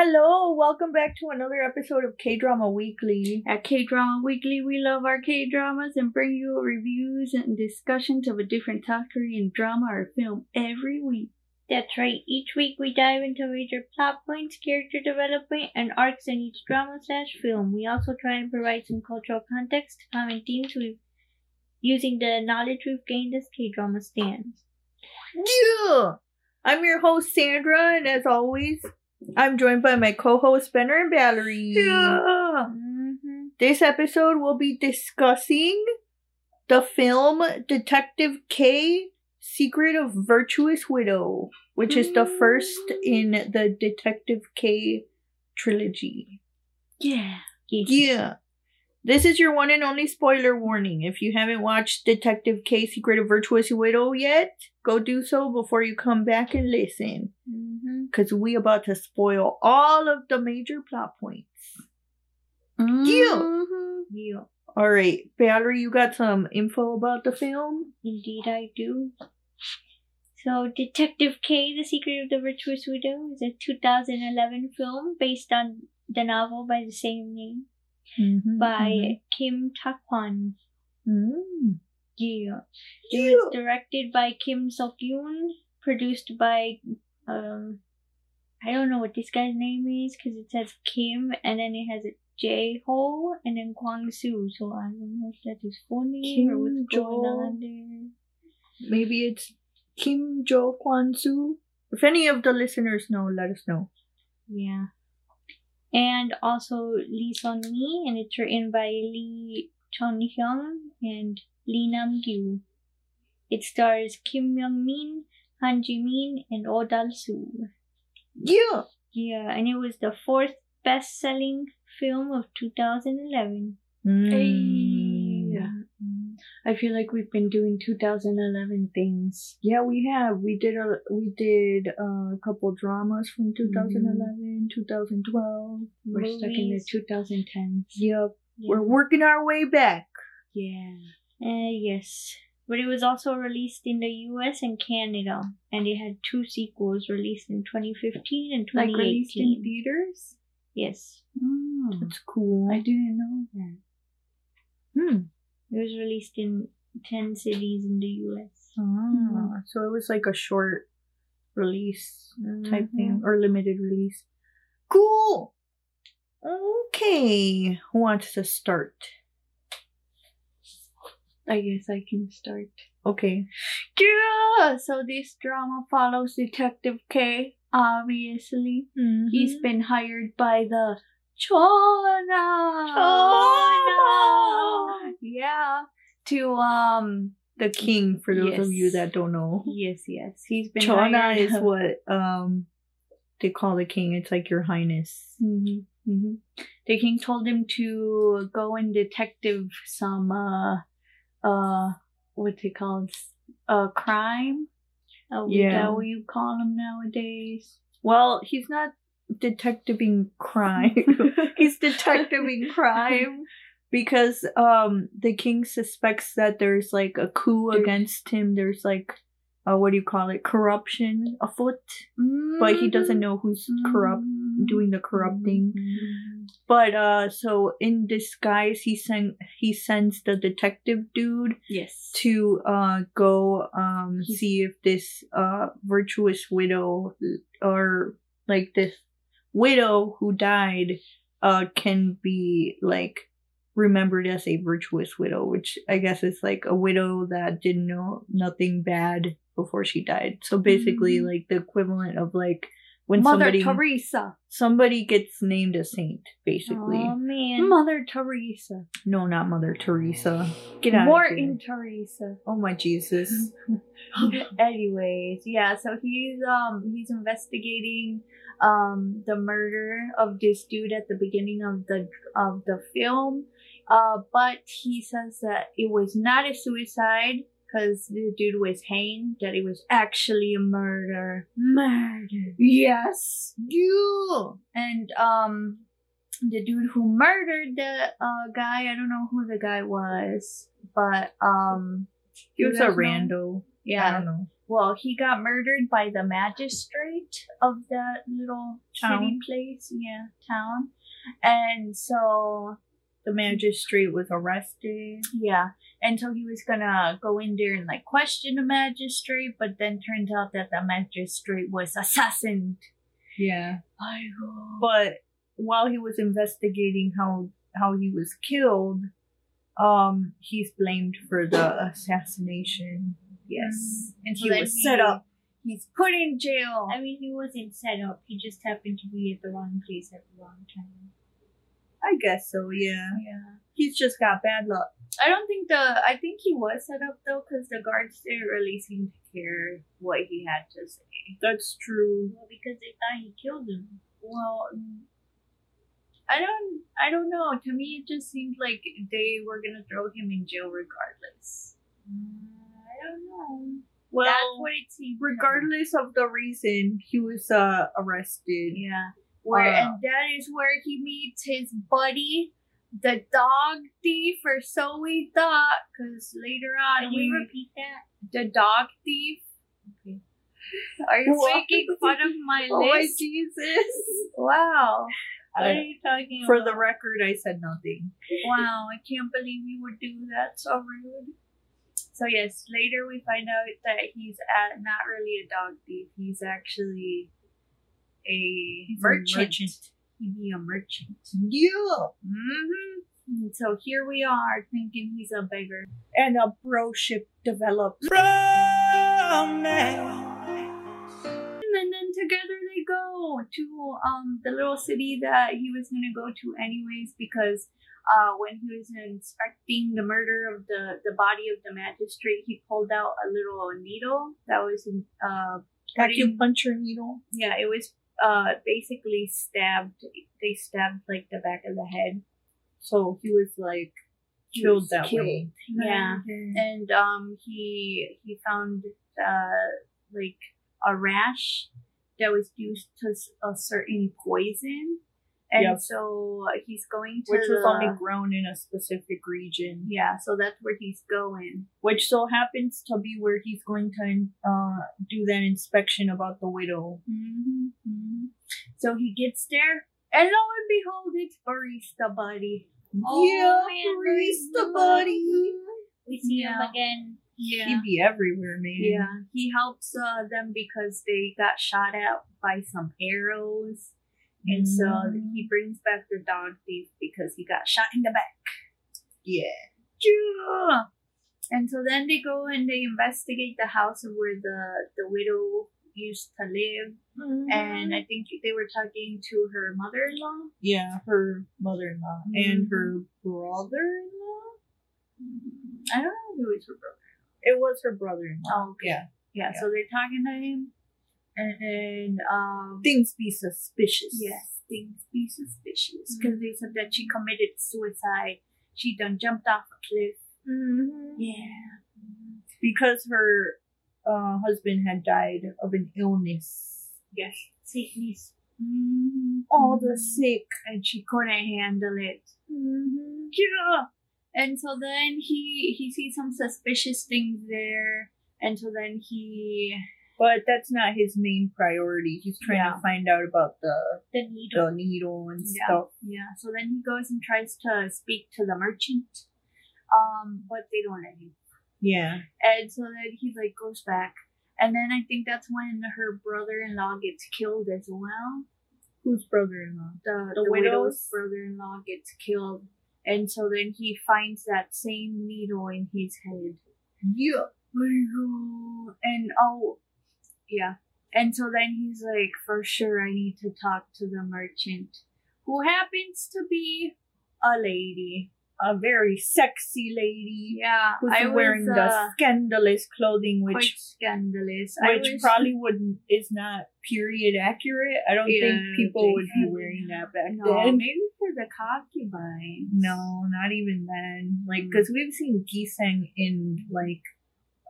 Hello, welcome back to another episode of K Drama Weekly. At K Drama Weekly, we love our K dramas and bring you reviews and discussions of a different South Korean drama or film every week. That's right. Each week we dive into major plot points, character development, and arcs in each drama slash film. We also try and provide some cultural context to common themes we've using the knowledge we've gained as K drama stands. Yeah! I'm your host, Sandra, and as always, I'm joined by my co host, Benner and Valerie. Mm-hmm. This episode will be discussing the film Detective K Secret of Virtuous Widow, which is the first in the Detective K trilogy. Yeah. Yeah. This is your one and only spoiler warning. If you haven't watched Detective K Secret of Virtuous Widow yet, go do so before you come back and listen. Mm-hmm. Because we about to spoil all of the major plot points. Mhm. Yeah, Alright, Valerie, you got some info about the film? indeed I do. So, Detective K, The Secret of the Virtuous Widow is a 2011 film based on the novel by the same name by Kim Tak-hwan. Mm. Yeah. It was directed by Kim Sok Yoon, produced by um I don't know what this guy's name is because it says Kim and then it has a J Ho and then Kwang Soo. So I don't know if that's his full name or what's Jo. going on there. Maybe it's Kim Jo Kwan Soo. If any of the listeners know, let us know. Yeah. And also Lee Son Mi and it's written by Lee Chun Hyung and Lee Nam Gyu. It stars Kim Myung Min, Han Ji Min, and Oh Dal Soo. Yeah. Yeah, and it was the fourth best selling film of 2011. Mm. Yeah. I feel like we've been doing 2011 things. Yeah, we have. We did a we did uh, a couple dramas from 2011, 2012. We're stuck in the Movies. 2010s. Yep. We're working our way back. Yeah. Uh, yes. But it was also released in the US and Canada, and it had two sequels released in 2015 and 2018. Like released in theaters? yes. Oh, That's cool. I didn't know that. Hmm. It was released in 10 cities in the US. Ah, so it was like a short release type thing or limited release. Cool. Okay. Who wants to start? I guess I can start. Okay. Yeah, so this drama follows Detective K, obviously. He's Mm-hmm. been hired by the Chona. Chona! Yeah. To um the king for those of you that don't know. yes, yes. He's been Chona is what um they call the king. It's like your highness. Mhm, mhm. The king told him to go and detective some uh uh what's it called? Uh crime. Uh, Yeah. Is that what you call him nowadays? Well, he's not detectiving crime. he's detectiving crime because um the king suspects that there's like a coup There's- against him. There's like uh what do you call it? Corruption afoot. But he doesn't know who's corrupt doing the corrupting. But uh so in disguise he sent he sends the detective dude Yes. to uh go um see if this uh virtuous widow or like this widow who died uh can be like remembered as a virtuous widow which i guess is like a widow that didn't know nothing bad before she died so basically Mm. like the equivalent of like when Mother somebody Teresa. somebody gets named a saint basically Oh man. Mother Teresa. no not mother teresa get out here. Teresa. oh my jesus Anyways, yeah, so he's um he's investigating um the murder of this dude at the beginning of the of the film. Uh but he says that it was not a suicide because the dude was hanged, that it was actually a murder. Murder. Yes. Yeah. And um the dude who murdered the uh guy, I don't know who the guy was, but um He was a know? rando. I Yeah, don't know. well, he got murdered by the magistrate of that little city place, yeah, town. And so The magistrate was arrested. Yeah. And so he was gonna go in there and like question the magistrate, but then turned out that the magistrate was assassinated. Yeah. I But while he was investigating how how he was killed, um, he's blamed for the assassination. yes. And so He was set up. He's put in jail. I mean, he wasn't set up. He just happened to be at the wrong place at the wrong time. I guess so. Yeah. yeah. He's just got bad luck. I don't think the. I think he was set up though, because the guards didn't really seem to care what he had to say. That's true. Well, because they thought he killed him. Well, mm, I don't. I don't know. To me, it just seemed like they were gonna throw him in jail regardless. I don't know. Well, That's what it seemed. regardless of the reason, he was uh arrested. Yeah. Where Uh, and that is where he meets his buddy, the dog thief, or so we thought. Because later on, Can we you repeat that? the dog thief. Okay. Are you What? making fun of my Oh my list? Jesus! Wow. What are you talking for about? the record, I said nothing. Wow, I can't believe you would do that. So rude. So yes, later we find out that he's at, not really a dog thief. He's actually a He's a merchant. merchant. He'd be a merchant. Yeah. hmm So here we are thinking he's a beggar. And a broship developed. And then together they go to um the little city that he was gonna go to anyways because uh when he was inspecting the murder of the the body of the magistrate he pulled out a little needle that was in uh Acupuncture needle. yeah it was uh basically stabbed they stabbed like the back of the head So he was like killed was that killed. way. yeah and um he he found uh like a rash that was due to a certain poison and Yep. so he's going to Which was the, only grown in a specific region. yeah so that's where he's going Which so happens to be where he's going to uh, do that inspection about the widow. mm-hmm. so he gets there and lo and behold it's barista buddy yeah, man, barista buddy. We see him again. Yeah. He'd be everywhere, man. Yeah, he helps uh, them because they got shot at by some arrows. And so Mm. he brings back the dog thief because he got shot in the back. Yeah. Yeah. And so then they go and they investigate the house where the, the widow used to live. And I think they were talking to her mother in law. yeah, her mother-in-law and Mhm. her brother-in-law. I don't know who is her brother. It was her brother-in-law. Oh, okay. Yeah. Yeah, so they're talking to him. And um, Things be suspicious. Yes, things be suspicious because they said that she committed suicide. She done jumped off a cliff. Mhm. Yeah. Because her uh, husband had died of an illness. Yes. Sickness. Mm-hmm. All the sick. And she couldn't handle it. Mm-hmm. Yeah. And so then he he sees some suspicious things there, and so then he But that's not his main priority. He's trying Yeah. to find out about the The needle. the needle and Yeah. stuff. yeah. So then he goes and tries to speak to the merchant, um, but they don't let him. Yeah. And so then he like goes back. And then I think that's when her brother in law gets killed as well. Whose brother-in-law? The, The the, widow's widow's? brother in law gets killed. And so then he finds that same needle in his head. Yeah. And oh, yeah. And so then he's like, for sure, I need to talk to the merchant, who happens to be a lady. A very sexy lady Yeah, who's I was, wearing uh, the scandalous clothing, which scandalous. Which was- probably wouldn't is not period accurate. I don't Yeah, think people would be wearing that back No, then. maybe for the concubines. No, not even then. Like, Mm. because we've seen gisaeng in like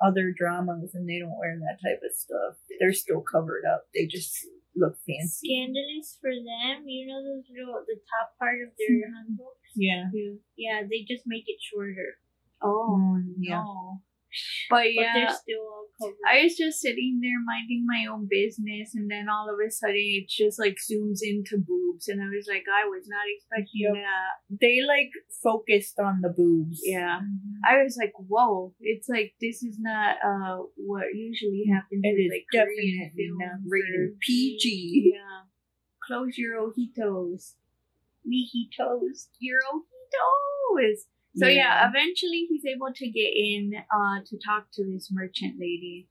other dramas, and they don't wear that type of stuff. They're still covered up. They just look fancy. Scandalous for them. You know those little the top part of their hanboks. Yeah. Yeah, they just make it shorter. Oh mm, yeah. no. But But yeah, they're still all covered. I was just sitting there minding my own business, and then all of a sudden it just like zooms into boobs, and I was like, I was not expecting Yep. that. They like focused on the boobs. Yeah. I was like, whoa! It's like this is not uh what usually happens. It with, is like Korean definitely not rated PG. Yeah. Close your ojitos. Mijitos. Your ojitos. So yeah. eventually he's able to get in uh to talk to this merchant lady.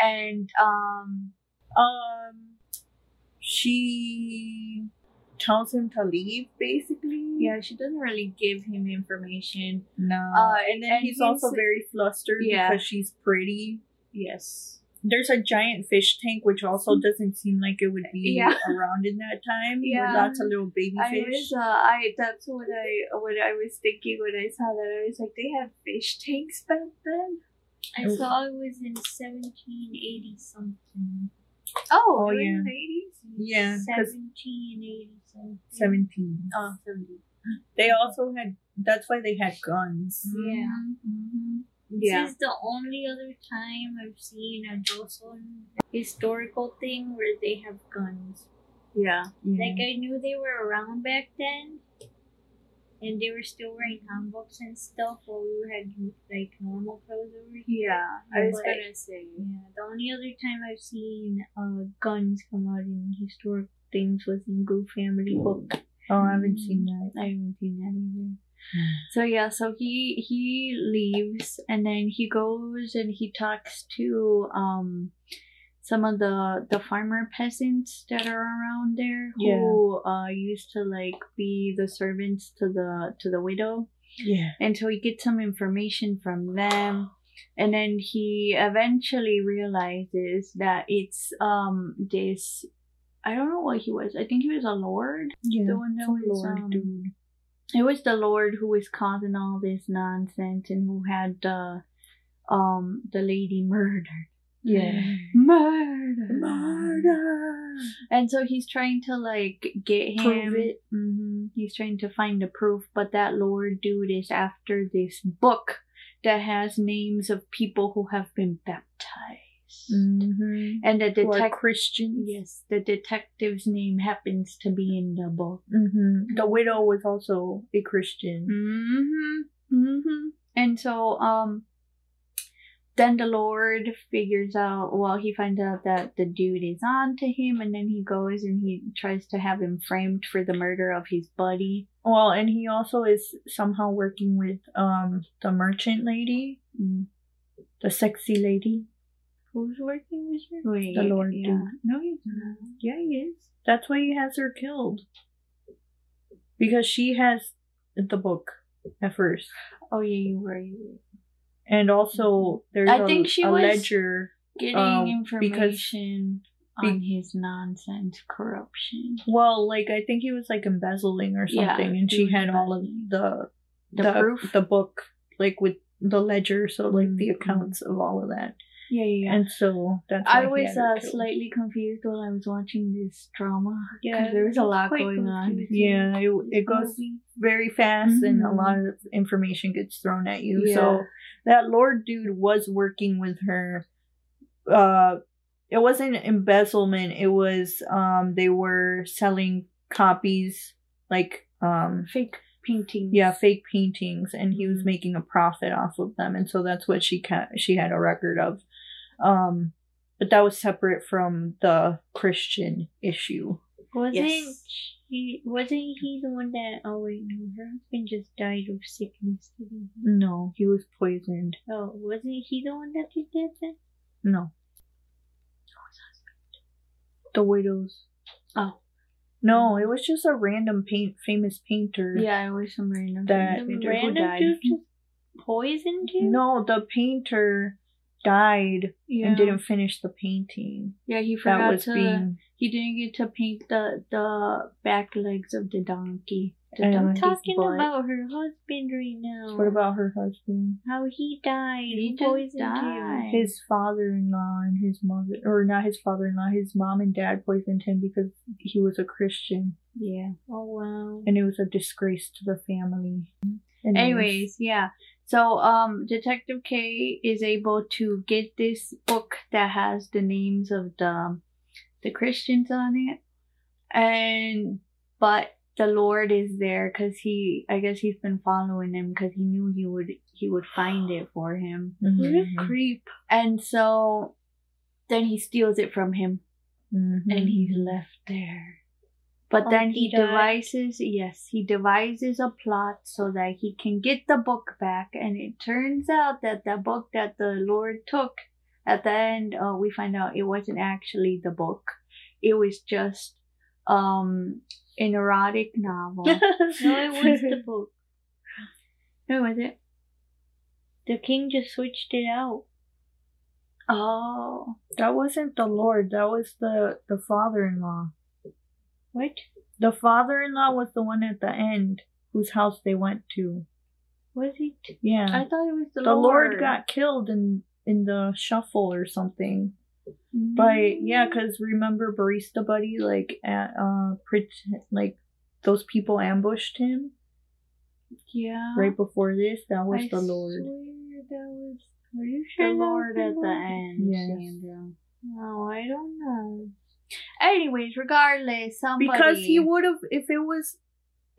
And um Um, she tells him to leave, basically. yeah, she doesn't really give him information. No. Uh, and then and he's he's- also very flustered Yeah. because she's pretty. Yes. There's a giant fish tank, which also doesn't seem like it would be Yeah. around in that time. Yeah. With lots of little baby I fish. was uh I that's what I what I was thinking when I saw that. I was like, they have fish tanks back then. I Oh. saw it was in 1780 something. Oh, Oh, in yeah. the eighties? yeah, because 1780 something. 17. Oh, 70. They also had, that's why they had guns. Yeah. Mm-hmm. This Yeah. is the only other time I've seen a Joseon historical thing where they have guns. Yeah. Like I knew they were around back then, and they were still wearing hanboks and stuff while we had like normal clothes over here. Yeah. I was But- gonna say. Yeah, the only other time I've seen uh, guns come out in historic things was in Gu Family Book. oh, I haven't seen that. I haven't seen that either. So yeah, so he he leaves and then he goes and he talks to um some of the the farmer peasants that are around there who uh used to like be the servants to the to the widow Yeah. and so he gets some information from them and then he eventually realizes that it's um this I don't know what he was. I think he was a lord. Yeah. The one that was, lord um, dude. It was the Lord who was causing all this nonsense and who had the um the lady murdered. Yeah. Murder. Murder. And so he's trying to like get him. Prove it. hmm He's trying to find the proof, but that Lord dude is after this book that has names of people who have been baptized. Mm-hmm. And the detective. Christians. Yes, the detective's name happens to be in the book. Mm-hmm. The widow was also a Christian. Mm-hmm. Mm-hmm. And so, um, then the Lord figures out, well, he finds out that the dude is on to him, and then he goes and he tries to have him framed for the murder of his buddy. Well, and he also is somehow working with um the merchant lady, Mm. the sexy lady. Who's working with her? Wait, The Lord yeah. dude. No, he's not. Yeah, he is. That's why he has her killed. Because she has the book at first. Oh, yeah, you were. You were. And also there's I a, think she a was- ledger. Getting Um, because- information be- on his nonsense corruption. Well, like I think he was like embezzling or Yeah, something, and she had all of the The proof? the book, like with the ledger, so like the Mhm. accounts of all of that. Yeah, yeah, yeah. And so that's I was uh, slightly confused while I was watching this drama. Yeah, there was a lot going on. Yeah, it, it goes very fast, and a lot of information gets thrown at you. Yeah. So that Lord dude was working with her. Uh, it wasn't embezzlement. It was um they were selling copies, like um Fake paintings. yeah fake paintings and he was Mhm. making a profit off of them and so that's what she ca- she had a record of um but that was separate from the christian issue Wasn't Yes. he? Wasn't he the one that? Oh wait, no, her husband just died of sickness. Didn't he? no he was poisoned Oh, wasn't he the one that did that then? no the widows Oh. No mm. it was just a random paint famous painter Yeah, it was some random That- painter who random died. dude poisoned him. no the painter died Yeah. and didn't finish the painting Yeah, he that forgot was to. being He didn't get to paint the the back legs of the donkey. The And I'm donkey's talking about her husband right now. what about her husband how he died? He poisoned died. him? his father-in-law and his mother or not his father-in-law his mom and dad poisoned him because he was a christian Yeah. Oh wow. and it was a disgrace to the family And it was- Anyways, yeah. So um Detective K is able to get this book that has the names of the the Christians on it. And but the Lord is there because he I guess he's been following him because he knew he would he would find it for him. Mhm. Creep. And so then he steals it from him Mhm. and he's left there. But then he Humpty Duck. devises, yes, he devises a plot so that he can get the book back. And it turns out that the book that the Lord took at the end, uh, we find out it wasn't actually the book. It was just um an erotic novel. no, it was the book. Who was it? The king just switched it out. Oh, That wasn't the Lord. That was the the father-in-law. What? The father-in-law was the one at the end whose house they went to. Was it? Yeah. I thought it was the, the Lord. Lord. got killed in in the shuffle or something. By yeah, cause remember Barista Buddy like at uh pret- like those people ambushed him yeah, right before this. That was I the Lord. swear that was Are you sure? that was Lord at the Lord? end, Yes. Sandra. No, I don't know. Anyways, regardless, somebody Because he would have if it was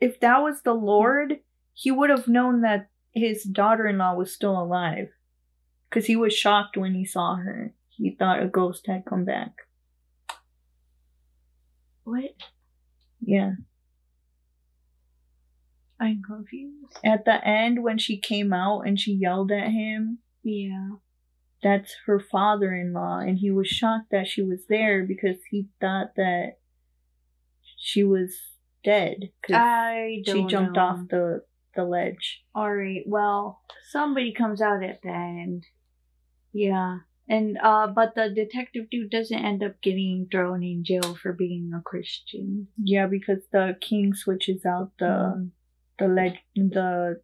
if that was the Lord, he would have known that his daughter-in-law was still alive. Cause he was shocked when he saw her. He thought a ghost had come back. what? Yeah. I'm confused. At the end when she came out and she yelled at him, Yeah. that's her father-in-law and he was shocked that she was there because he thought that she was dead 'cause I she don't She jumped know. off the the ledge All right. Well, somebody comes out at the end. Yeah. And uh but the detective dude doesn't end up getting thrown in jail for being a Christian. yeah because the king switches out the Mm. the leg the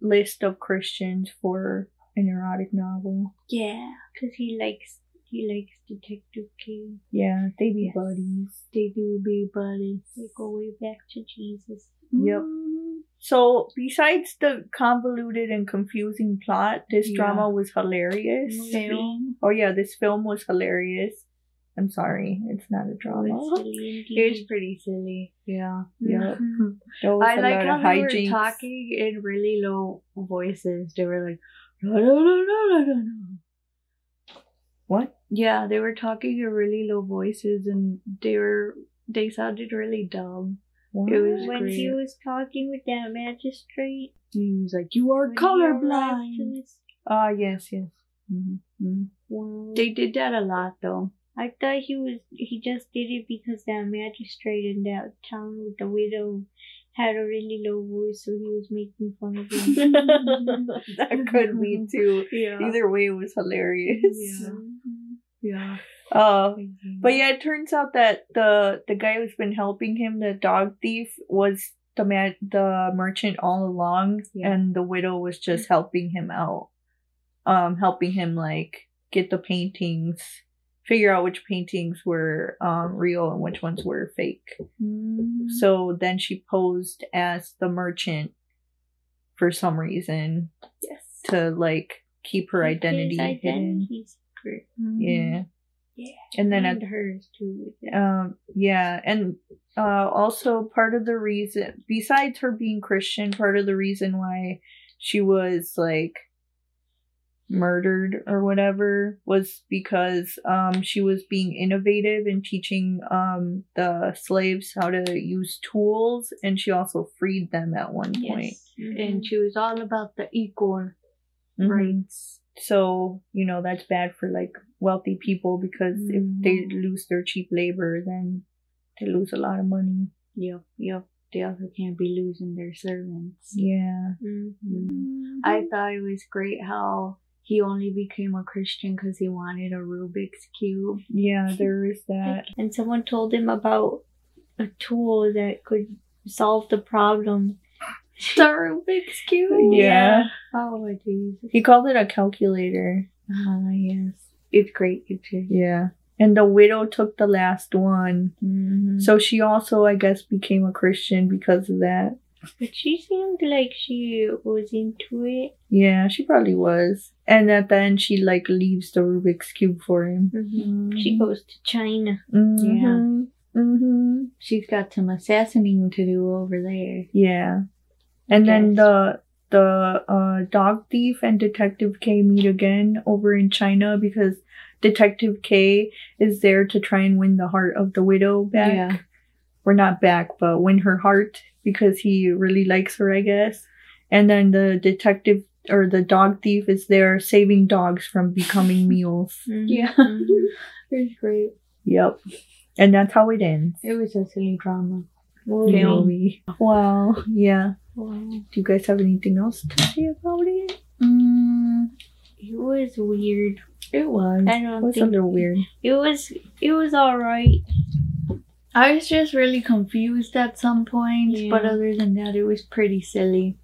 list of christians for an erotic novel Yeah. Cause he likes he likes Detective K. yeah they be Yes. buddies They do be buddies. They go way back to Jesus. Yep. Mhm. So besides the convoluted and confusing plot this Yeah. drama was hilarious Film. oh yeah this film was hilarious i'm sorry it's not a drama Silly indeed. It was pretty silly. Yeah. Yeah. Mhm. Was I like how they were talking in really low voices. They were like, no, no, no, no, no, no, no. What? Yeah, they were talking in really low voices, and they were they sounded really dumb. What? It was when he great. was talking with that magistrate. He was like, "You are when he arrived to colorblind." Ah, yes, yes. Mm-hmm. Wow. They did that a lot, though. I thought he was he just did it because that magistrate in that town with the widow had a really low voice, so he was making fun of him. that could be too. Yeah. Either way, it was hilarious. Yeah. Yeah. Uh, but yeah, it turns out that the the guy who's been helping him, the dog thief, was the man, the merchant all along, Yeah. and the widow was just helping him out, um, helping him like get the paintings, figure out which paintings were um real and which ones were fake. Mhm. So then she posed as the merchant for some reason yes. to like keep her identity hidden. secret. Yeah. Yeah. And then and at hers too. um yeah, and uh also part of the reason besides her being Christian, part of the reason why she was like murdered or whatever was because um she was being innovative in teaching um the slaves how to use tools and she also freed them at one point. Mm-hmm. And she was all about the equal Mhm. rights. So, you know, that's bad for like wealthy people because if they Mm. lose their cheap labor, then they lose a lot of money. Yep. Yep. They also can't be losing their servants. Yeah. Mhm. I thought it was great how he only became a Christian because he wanted a Rubik's Cube. Yeah, there is that. and someone told him about a tool that could solve the problem. The Rubik's Cube? Yeah. Oh my Jesus. He called it a calculator. Ah, yes. It's great. It's great. Yeah. And the widow took the last one. Mhm. So she also, I guess, became a Christian because of that. But she seemed like she was into it. Yeah, she probably was. And at the end, she like leaves the Rubik's cube for him. She goes to China. Mm-hmm. Mm-hmm. She's got some assassinating to do over there. Yeah. And then the the uh, dog thief and Detective K meet again over in China because Detective K is there to try and win the heart of the widow back. Yeah. Or not back, but win her heart because he really likes her, I guess. And then the detective or the dog thief is there saving dogs from becoming meals. Yeah. Mhm. It was great. Yep. And that's how it ends. It was a silly drama. Movie. Movie. Wow. Yeah. Wow. Do you guys have anything else to say about it? Mm, It was weird. It was. I It don't was a think little weird. it was. It was all right. I was just really confused at some points, but other than that, it was pretty silly.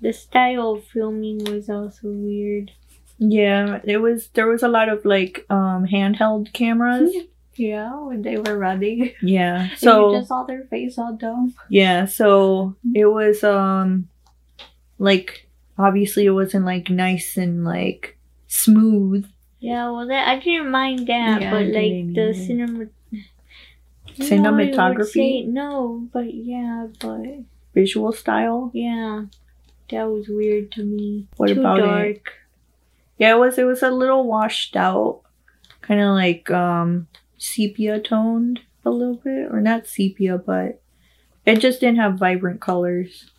The style of filming was also weird. Yeah, it was. There was a lot of like um handheld cameras. Yeah, when they were running. Yeah. So you just saw their face all dumb. yeah, so it was um like obviously it wasn't like nice and like smooth. Yeah, well, that I didn't mind that, Yeah, but like the cinema. I don't know how I would Cinematography? No, but yeah, but Visual style. yeah, that was weird to me. What Too about it? Yeah, it was. It was a little washed out, kind of like um sepia toned a little bit, or not sepia, but it just didn't have vibrant colors.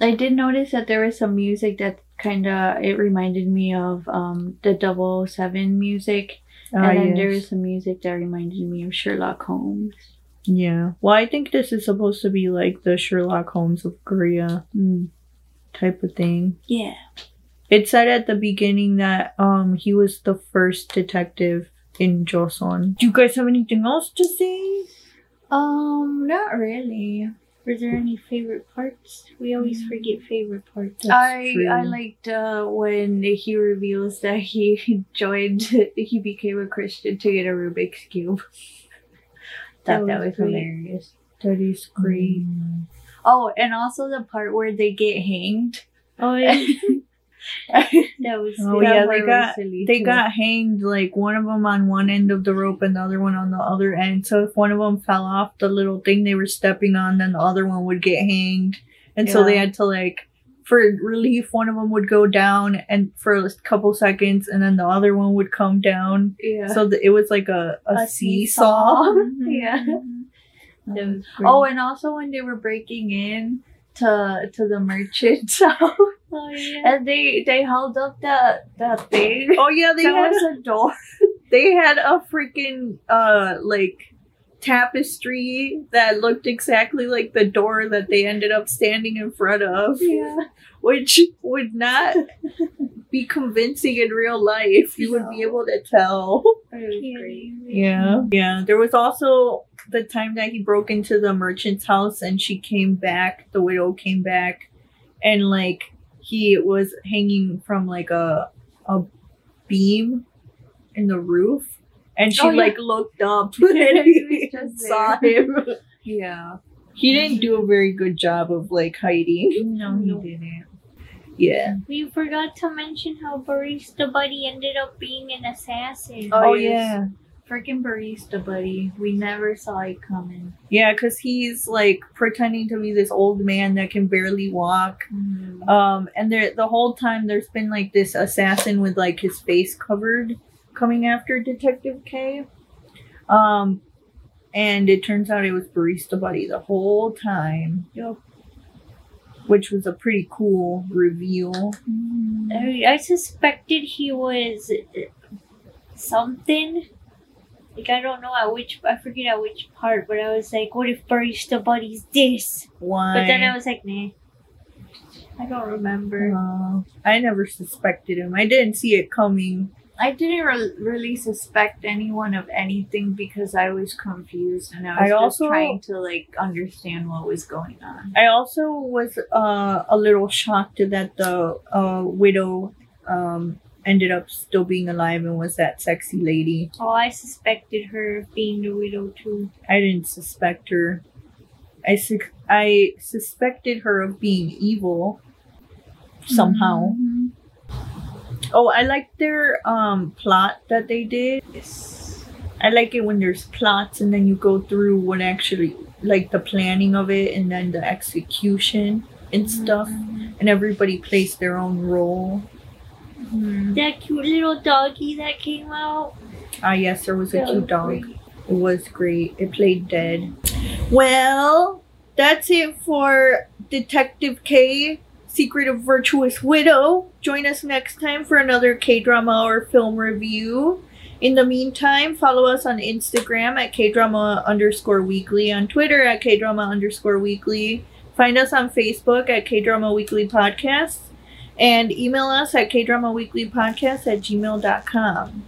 I did notice that there was some music that kind of it reminded me of um the Double Seven music, Ah, and then there was some music that reminded me of Sherlock Holmes. Yeah. Well, I think this is supposed to be like the Sherlock Holmes of Korea Mm. type of thing. Yeah. It said at the beginning that um he was the first detective in Joseon. Do you guys have anything else to say? Um, not really. Was there any favorite parts? We always forget favorite parts. I true. I liked uh, when he reveals that he joined, he became a Christian to get a Rubik's cube. that, that was was hilarious. That is great. Oh, and also the part where they get hanged. Oh yeah, that was. Oh, good. yeah, they got- silly, They too. got hanged like one of them on one end of the rope and the other one on the other end. So if one of them fell off the little thing they were stepping on, then the other one would get hanged. And so they had to like for relief, one of them would go down and for a couple seconds, and then the other one would come down. yeah. So th- it was like a, a, A seesaw. seesaw. Mhm. Yeah. Oh, and also when they were breaking in to to the merchant's house, Oh, yeah. and they they held up that that thing. Oh yeah, they that had was a door. they had a freaking uh like tapestry that looked exactly like the door that they ended up standing in front of, Yeah. which would not be convincing in real life. You would be able to tell. Yeah. Yeah. There was also the time that he broke into the merchant's house and she came back, the widow came back, and like he was hanging from like a a beam in the roof. And she Oh, yeah. like looked up and he just saw him. Yeah. He didn't do a very good job of like hiding. No, he No. didn't. Yeah. We forgot to mention how Barista Buddy ended up being an assassin. Oh, Oh, yeah. Freaking barista buddy. We never saw it coming. Yeah, because he's like pretending to be this old man that can barely walk. Mm-hmm. Um, and there the whole time there's been like this assassin with like his face covered coming after Detective K. Um, and it turns out it was Barista Buddy the whole time. Yup. Which was a pretty cool reveal. I, I suspected he was uh, something. Like I don't know at which I forget at which part, but I was like, "What if Barista Buddy's this?" Why? But then I was like, "Nah." I don't remember. Uh, I never suspected him. I didn't see it coming. I didn't re- really suspect anyone of anything because I was confused and I was I just also- trying to like understand what was going on. I also was uh, a little shocked that the uh, widow um, ended up still being alive and was that sexy lady. Oh, I suspected her of being the widow too. I didn't suspect her. I su- I suspected her of being evil somehow. Mhm. Oh, I like their um plot that they did. Yes. I like it when there's plots and then you go through what actually like the planning of it and then the execution and stuff and everybody plays their own role. That cute little doggy that came out. Ah yes, there was a That cute was dog. great. It was great. It played dead. Well, that's it for Detective K, Secret of Virtuous Widow. Join us next time for another K drama or film review. In the meantime, follow us on Instagram at kdrama underscore weekly, on Twitter at kdrama underscore weekly. Find us on Facebook at kdrama weekly podcast, and email us at kdrama weekly podcast at gmail.com.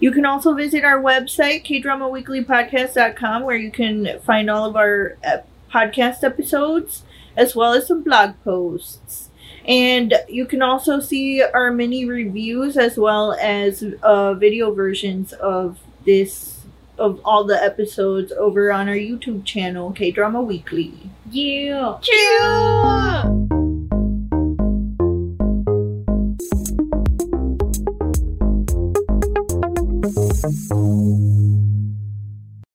You can also visit our website, kdramaweeklypodcast.com, where you can find all of our uh, podcast episodes as well as some blog posts. And you can also see our mini reviews as well as uh, video versions of this of all the episodes over on our YouTube channel, K Drama Weekly. Yeah. Yeah.